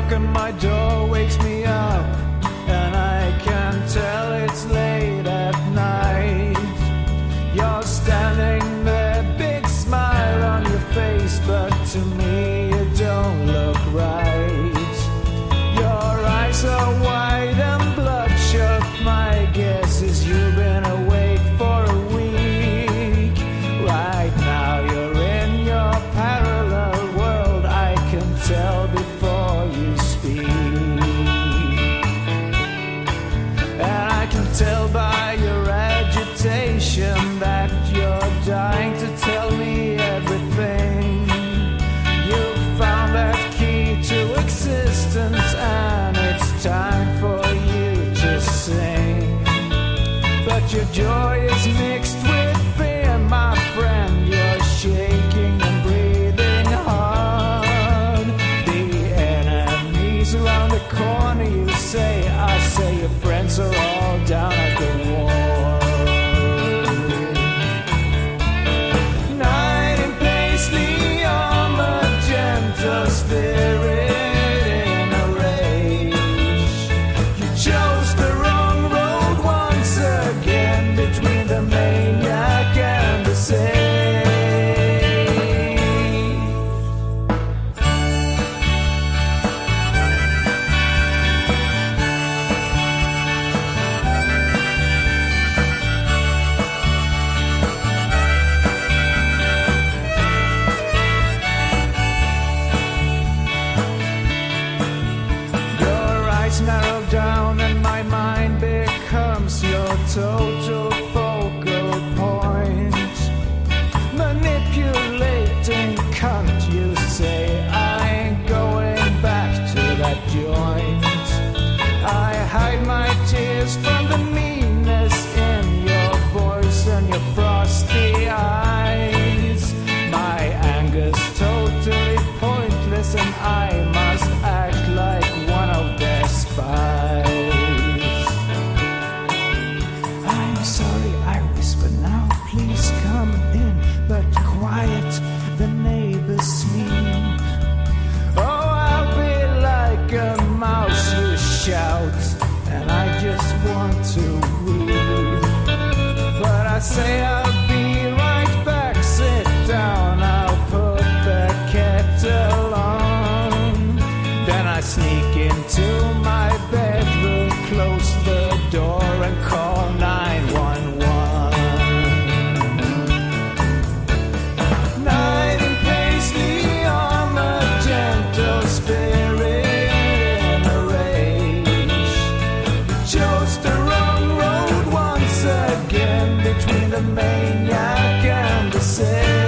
knock on my door wakes me up. trying to tell me everything. You found that key to existence, and it's time for you to sing. But your joy down and my mind becomes your total focal point. Manipulating cunt, you say I ain't going back to that joint. I hide my tears from the meanness in your voice and your frosty eyes. say I between the maniac and the saint.